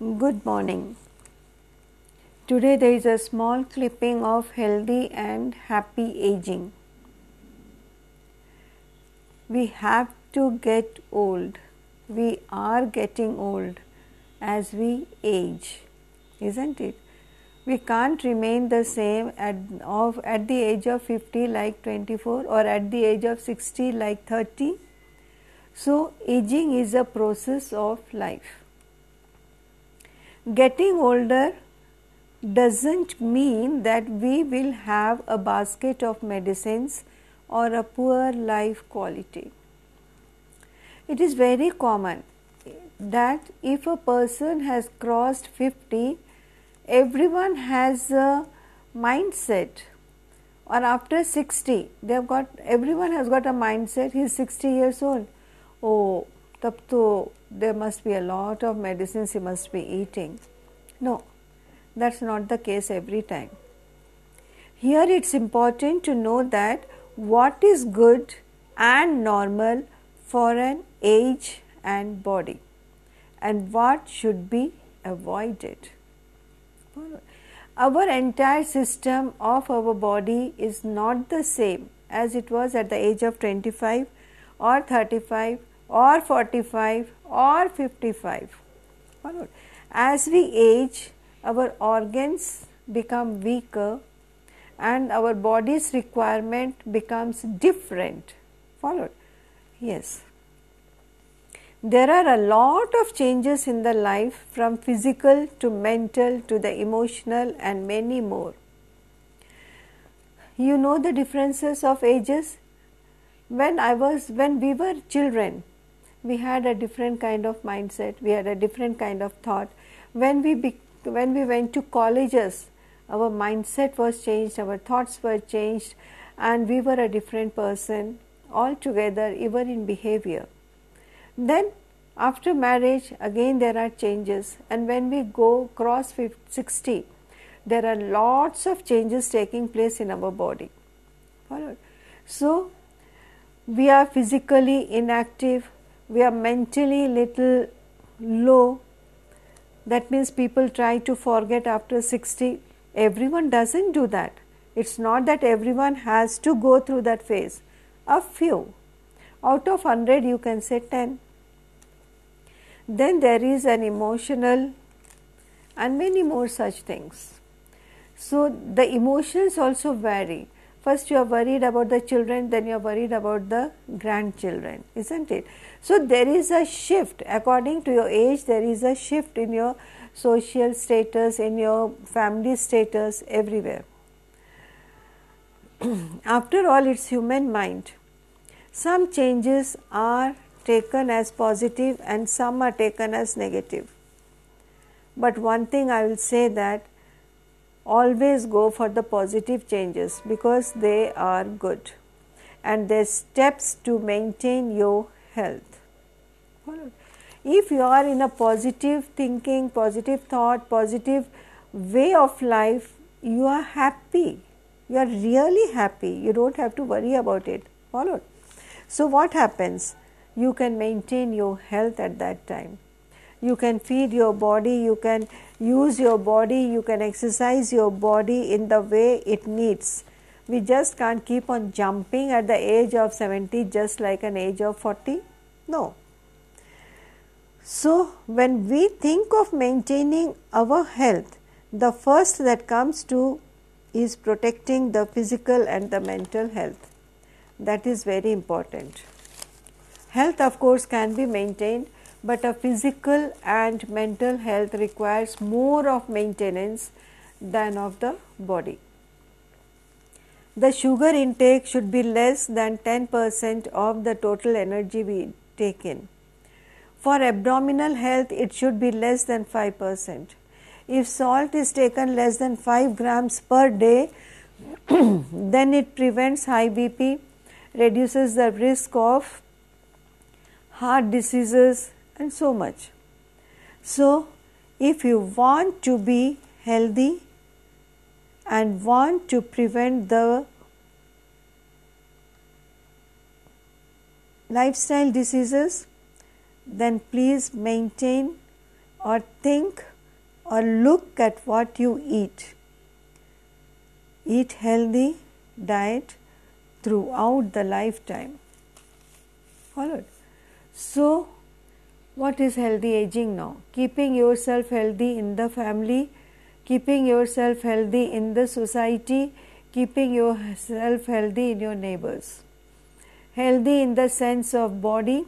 Good morning. Today there is a small clipping of healthy and happy aging. We have to get old. We are getting old as we age, isn't it? We can't remain the same at, of, at the age of 50 like 24 or at the age of 60 like 30. So, aging is a process of life. Getting older doesn't mean that we will have a basket of medicines or a poor life quality. It is very common that if a person has crossed 50, everyone has a mindset or after 60 they have got everyone has got a mindset he is 60 years old oh tab to there must be a lot of medicines he must be eating. No that's not the case every time. Here it's important to know that what is good and normal for an age and body and what should be avoided. Our entire system of our body is not the same as it was at the age of 25 or 35 or 45 or 55. Followed. As we age, our organs become weaker and our body's requirement becomes different. Followed? Yes. There are a lot of changes in the life from physical to mental to the emotional and many more. You know the differences of ages? When I was, when we were children, we had a different kind of mindset, we had a different kind of thought. When we, be, when we went to colleges, our mindset was changed, our thoughts were changed, and we were a different person altogether, even in behavior. Then after marriage again there are changes and when we go cross 60 there are lots of changes taking place in our body. So we are physically inactive, we are mentally little low. That means people try to forget after 60. Everyone doesn't do that. It's not that everyone has to go through that phase. A few. Out of 100 you can say 10 then there is an emotional and many more such things. So, the emotions also vary. First you are worried about the children, then you are worried about the grandchildren, isn't it? So, there is a shift according to your age, there is a shift in your social status, in your family status, everywhere. After all, it's human mind. Some changes are taken as positive and some are taken as negative. But one thing I will say that always go for the positive changes because they are good and they steps to maintain your health. If you are in a positive thinking, positive thought, positive way of life, you are happy. You are really happy. You don't have to worry about it. Followed. So, what happens? you can maintain your health at that time. You can feed your body, you can use your body, you can exercise your body in the way it needs. We just can't keep on jumping at the age of 70 just like an age of 40. No. So, when we think of maintaining our health, the first that comes to is protecting the physical and the mental health. That is very important. Health of course can be maintained but a physical and mental health requires more of maintenance than of the body. The sugar intake should be less than 10 percent of the total energy we take in. For abdominal health, it should be less than 5 percent. If salt is taken less than 5 grams per day, then it prevents high BP, reduces the risk of heart diseases and so much. So, if you want to be healthy and want to prevent the lifestyle diseases, then please maintain or think or look at what you eat. Eat healthy diet throughout the lifetime. Followed. So, what is healthy aging now? Keeping yourself healthy in the family, keeping yourself healthy in the society, keeping yourself healthy in your neighbors. Healthy in the sense of body,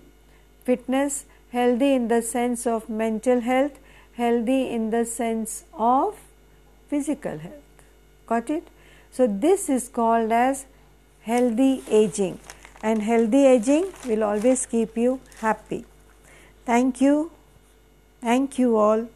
fitness, healthy in the sense of mental health, healthy in the sense of physical health. Got it? So, this is called as healthy aging and healthy aging will always keep you happy. Thank you. Thank you all.